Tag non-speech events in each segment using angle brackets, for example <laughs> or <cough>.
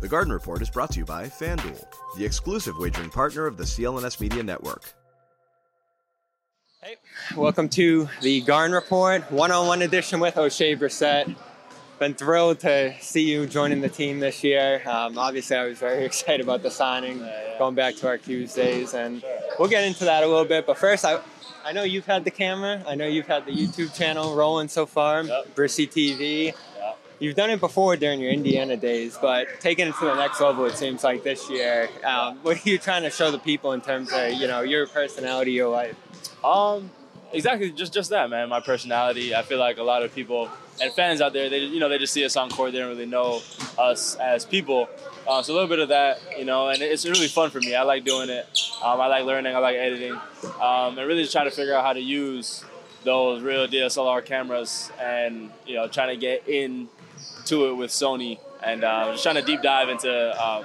The Garden Report is brought to you by FanDuel, the exclusive wagering partner of the CLNS Media Network. Hey, welcome to the Garden Report, one-on-one edition with Oshae Brissett. Been thrilled to see you joining the team this year. Um, obviously, I was very <laughs> excited about the signing, going back to our 'Cuse days, and we'll get into that a little bit. But first, I, I know you've had the camera. I know you've had the YouTube channel rolling so far, Yep. Brissy TV. You've done it before during your Indiana days, but taking it to the next level, it seems like this year. Um, <laughs> what are you trying to show the people in terms of you know your personality, your life? Um, exactly, just just that, man. My personality. I feel like a lot of people and fans out there, they you know they just see us on court. They don't really know us as people. Uh, so a little bit of that, you know, and it's really fun for me. I like doing it. Um, I like learning. I like editing, um, and really just trying to figure out how to use those real DSLR cameras and you know trying to get in to it with Sony and uh, just trying to deep dive into um,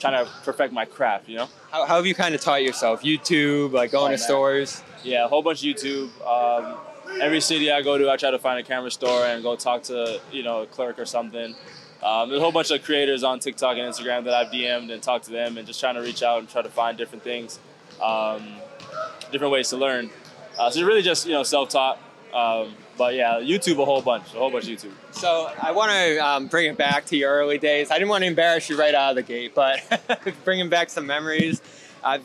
trying to perfect my craft. You know. How, how have you kind of taught yourself? YouTube, like going Oh, to stores. Yeah, a whole bunch of YouTube. Um, every city I go to, I try to find a camera store and go talk to you know a clerk or something. Um, there's a whole bunch of creators on TikTok and Instagram that I've DM'd and talked to them and just trying to reach out and try to find different things, um, different ways to learn. Uh, so it's really just you know self-taught. Um, but yeah, YouTube a whole bunch, a whole bunch of YouTube. So I want to um, bring it back to your early days. I didn't want to embarrass you right out of the gate, but <laughs> bringing back some memories. Uh,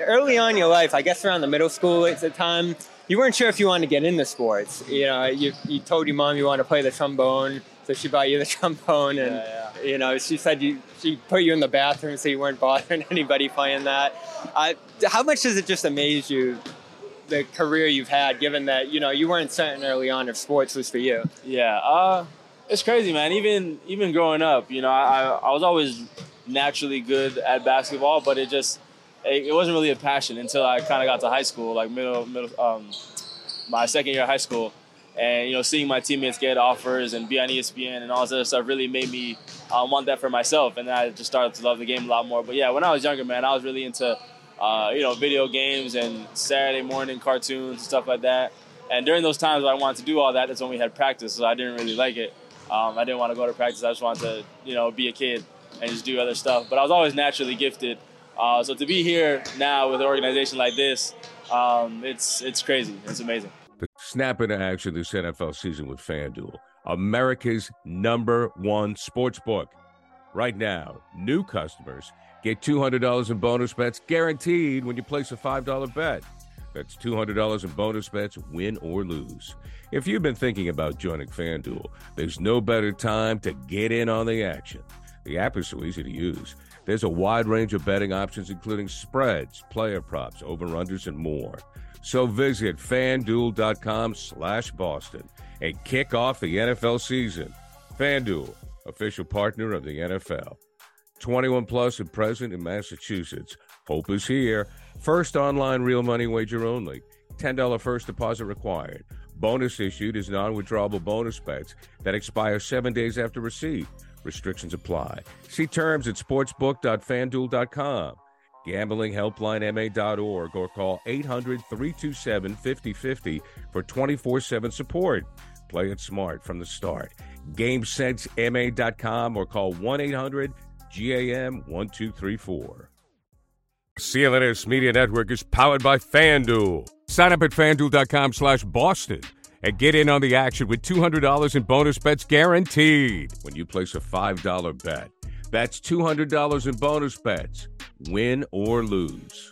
early on in your life, I guess around the middle school at the time, you weren't sure if you wanted to get into sports. You know, you, you told your mom you wanted to play the trombone, so she bought you the <laughs> trombone, and Yeah, you know she said you she put you in the bathroom so you weren't <laughs> bothering anybody playing that. Uh, how much does it just amaze you? The career you've had, given that you know you weren't certain early on if sports was for you. Yeah, uh, it's crazy, man. Even even growing up, you know, I, I was always naturally good at basketball, but it just it, it wasn't really a passion until I kind of got to high school, like middle middle um, my second year of high school, and you know, seeing my teammates get offers and be on ESPN and all this other stuff really made me um, want that for myself, and then I just started to love the game a lot more. But yeah, when I was younger, man, I was really into uh, you know video games and Saturday morning cartoons and stuff like that. And during those times when I wanted to do all that, that's when we had practice. So I didn't really like it. Um, I didn't want to go to practice. I just wanted to, you know, be a kid and just do other stuff. But I was always naturally gifted. Uh, so to be here now with an organization like this, um, it's it's crazy. It's amazing. Snap into action this NFL season with FanDuel, America's number one sports book. Right now, new customers get $200 in bonus bets guaranteed when you place a $5 bet. That's $200 in bonus bets, win or lose. If you've been thinking about joining FanDuel, there's no better time to get in on the action. The app is so easy to use. There's a wide range of betting options, including spreads, player props, over-unders, and more. So visit fanduel.com slash Boston and kick off the NFL season. FanDuel, official partner of the NFL. 21 plus and present in Massachusetts. Hope is here. First online real money wager only. $10 first deposit required. Bonus issued is non withdrawable bonus bets that expire seven days after receipt. Restrictions apply. See terms at sportsbook.fanduel.com. GamblingHelplineMA.org or call 800 327 5050 for 24 7 support. Play it smart from the start. GameSenseMA.com or call 1 800 GAM 1234. CLNS Media Network is powered by FanDuel. Sign up at fanduel.com slash Boston and get in on the action with $200 in bonus bets guaranteed when you place a $5 bet. That's $200 in bonus bets, win or lose.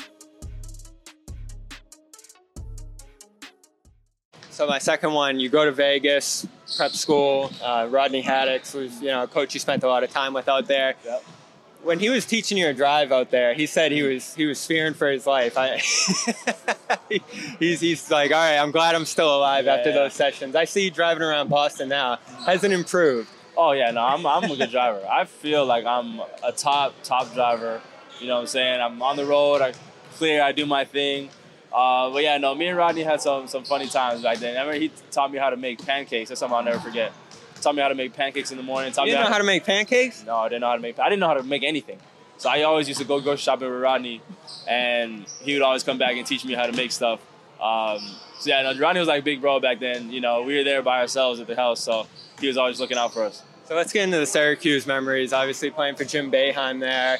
So my second one, you go to Vegas, prep school. Uh, Rodney Haddix was, you know, a coach you spent a lot of time with out there. Yep. When he was teaching you a drive out there, he said he was he was fearing for his life. I, <laughs> he's he's like, all right, I'm glad I'm still alive Yeah, after yeah. those sessions. I see you driving around Boston now. Hasn't improved. Oh yeah, no, I'm I'm a good driver. I feel like I'm a top top driver. You know what I'm saying? I'm on the road. I clear. I do my thing. Uh, but yeah, no, me and Rodney had some some funny times back then. I remember he taught me how to make pancakes. That's something I'll never forget. Taught me how to make pancakes in the morning. Taught You didn't know how to make pancakes? No, I didn't know how to make. I didn't know how to make anything. So I always used to go grocery shopping with Rodney, and he would always come back and teach me how to make stuff. Um, so yeah, no, Rodney was like big bro back then. You know, we were there by ourselves at the house, so he was always looking out for us. So let's get into the Syracuse memories. Obviously, playing for Jim Boeheim there,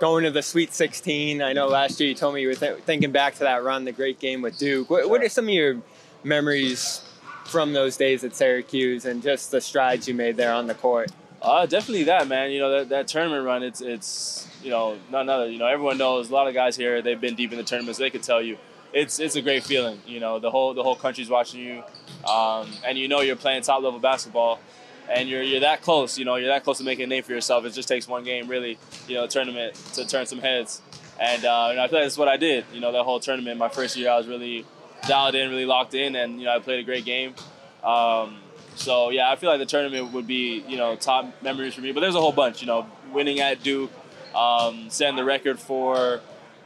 going to the Sweet 16. I know last year you told me you were th- thinking back to that run, the great game with Duke. What, what are some of your memories from those days at Syracuse and just the strides you made there on the court? Uh, definitely that, man. You know, that, that tournament run, it's, it's, you know, none other. You know, everyone knows a lot of guys here, they've been deep in the tournaments. They could tell you it's, it's a great feeling. You know, the whole, the whole country's watching you. Um, and you know you're playing top level basketball and you're you're that close. You know, you're that close to making a name for yourself. It just takes one game, really, you know, tournament to turn some heads. And uh, you know, I feel like that's what I did. You know, that whole tournament. My first year, I was really dialed in, really locked in, and you know, I played a great game. Um, so yeah, I feel like the tournament would be you know top memories for me. But there's a whole bunch. You know, winning at Duke, um, setting the record for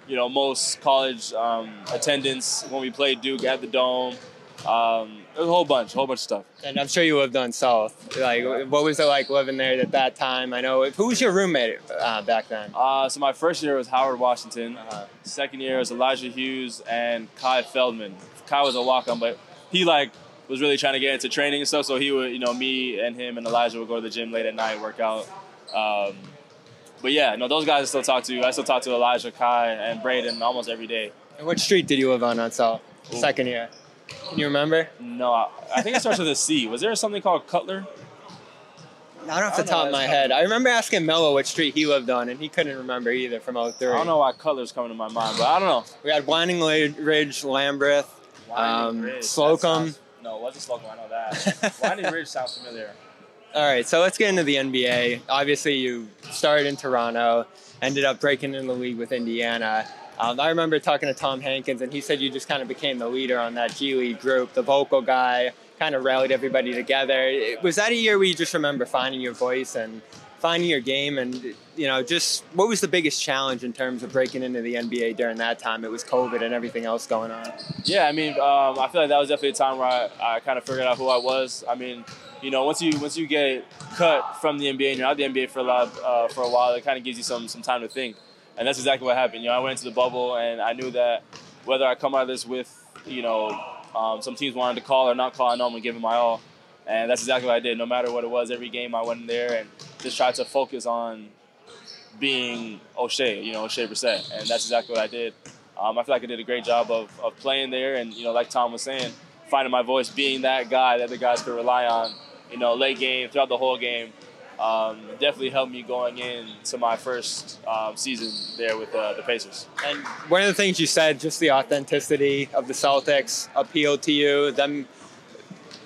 you know most college um, attendance when we played Duke at the Dome. Um, there's a whole bunch, a whole bunch of stuff. And I'm sure you lived on South. Like, what was it like living there at that time? I know. Who was your roommate uh, back then? Uh, so my first year was Howard Washington. Uh-huh. Second year was Elijah Hughes and Kai Feldman. Kai was a walk-on, but he like was really trying to get into training and stuff. So he would, you know, me and him and Elijah would go to the gym late at night, work out. Um, but yeah, no, those guys I still talk to. I still talk to Elijah, Kai, and Braden almost every day. And what street did you live on on South? Ooh. Second year. Can you remember? No, I, I think it starts with a C. Was there something called Cutler? Not off the top of my head. I remember asking Melo what street he lived on, and he couldn't remember either from 03. I don't know why Cutler's coming to my mind, but I don't know. We had Winding Ridge, Lamberth, um, Ridge. Slocum. Sounds, no, it wasn't Slocum. I know that. <laughs> Winding Ridge sounds familiar. All right, so let's get into the NBA. Obviously, you started in Toronto, ended up breaking in the league with Indiana. Um, I remember talking to Tom Hankins, and he said you just kind of became the leader on that G League group, the vocal guy, kind of rallied everybody together. Was that a year where you just remember finding your voice and finding your game? And, you know, just what was the biggest challenge in terms of breaking into the NBA during that time? It was COVID and everything else going on. Yeah, I mean, um, I feel like that was definitely a time where I, I kind of figured out who I was. I mean, you know, once you once you get cut from the NBA and you're out the NBA for a lot uh, for a while, it kind of gives you some some time to think and that's exactly what happened. You know, I went into the bubble, and I knew that whether I come out of this with, you know, um, some teams wanted to call or not call, I know I'm gonna give it my all, and that's exactly what I did. No matter what it was, every game I went in there and just tried to focus on being Oshae, you know, Oshae Brissett, and that's exactly what I did. Um, I feel like I did a great job of, of playing there, and you know, like Tom was saying, finding my voice, being that guy that the guys could rely on, you know, late game, throughout the whole game um, definitely helped me going into my first um, season there with uh, the Pacers. And one of the things you said, just the authenticity of the Celtics appealed to you. Them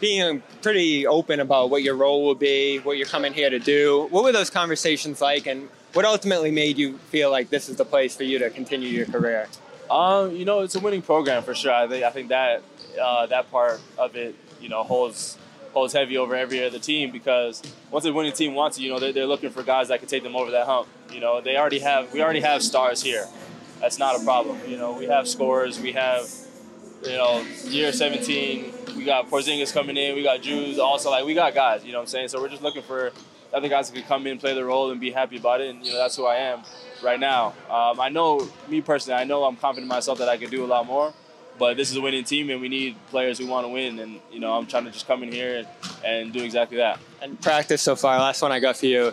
being pretty open about what your role will be, what you're coming here to do. What were those conversations like, and what ultimately made you feel like this is the place for you to continue your career? Um, you know, it's a winning program for sure. I think I think that uh, that part of it, you know, holds holds heavy over every other team because once a winning team wants you, you know, they're, they're looking for guys that can take them over that hump. You know, they already have, we already have stars here. That's not a problem. You know, we have scorers, we have, you know, year 17, we got Porzingis coming in, we got Jrue's also, like, we got guys, you know what I'm saying? So we're just looking for other guys that can come in, play the role, and be happy about it. And, you know, that's who I am right now. Um, I know, me personally, I know I'm confident in myself that I can do a lot more but this is a winning team and we need players who want to win and you know i'm trying to just come in here and, and do exactly that. And practice so far last one i got for you.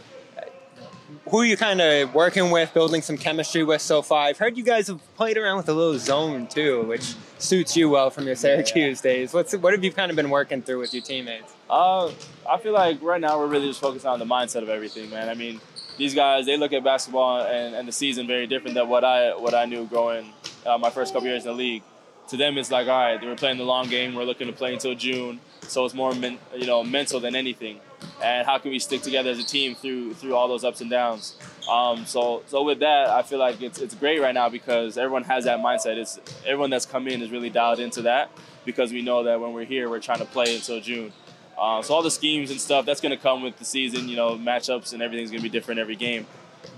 Who are you kind of working with building some chemistry with so far? I've heard you guys have played around with a little zone too which suits you well from your syracuse yeah. days. What's what have you kind of been working through with your teammates? Uh, i feel like right now we're really just focused on the mindset of everything man. I mean these guys they look at basketball and, and the season very different than what i what i knew growing uh, my first couple years in the league to them it's like all right we're playing the long game we're looking to play until june. So it's more men, you know mental than anything. And how can we stick together as a team through through all those ups and downs? Um, so so with that i feel like it's, it's great right now because everyone has that mindset. It's everyone that's come in is really dialed into that because we know that when we're here we're trying to play until june. Uh, so all the schemes and stuff that's going to come with the season you know matchups and everything's going to be different every game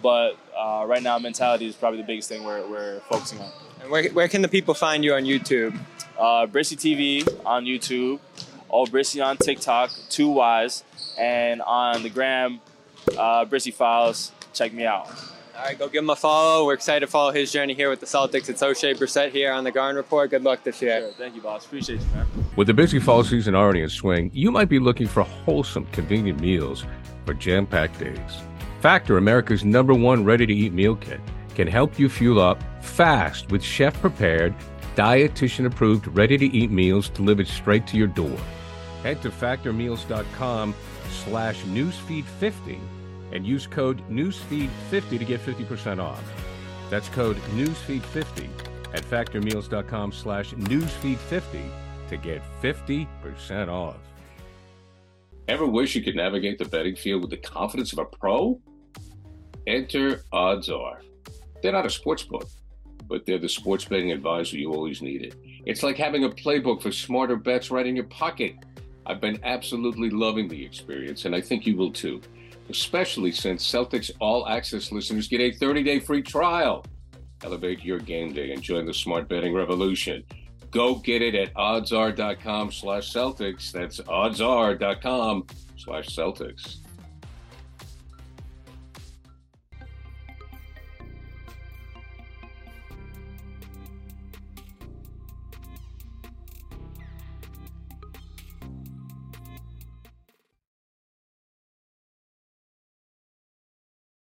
but uh, right now mentality is probably the biggest thing we're, we're focusing on and where, where can the people find you on YouTube? Uh, Brissy TV on YouTube, or Brissy on TikTok, Two Wise, and on the gram, uh, Brissy Files. Check me out. All right, go give him a follow. We're excited to follow his journey here with the Celtics. It's Oshae Brissett here on the Garden Report. Good luck this year. Sure. Thank you, boss. Appreciate you, man. With the busy fall season already in swing, you might be looking for wholesome, convenient meals for jam packed days. Factor, America's number one ready to eat meal kit, can help you fuel up fast with chef prepared, dietitian approved, ready to eat meals delivered straight to your door. Head to factormeals.com slash newsfeed50 and use code newsfeed50 to get 50% off. That's code newsfeed50 at factormeals.com slash newsfeed50 to get 50% off. Ever wish you could navigate the betting field with the confidence of a pro? Enter OddsR. They're not a sports book, but they're the sports betting advisor you always needed. It's like having a playbook for smarter bets right in your pocket. I've been absolutely loving the experience, and I think you will too, especially since Celtics All Access listeners get a 30 day free trial. Elevate your game day and join the smart betting revolution. Go get it at oddsr.com slash Celtics. That's oddsr.com slash Celtics.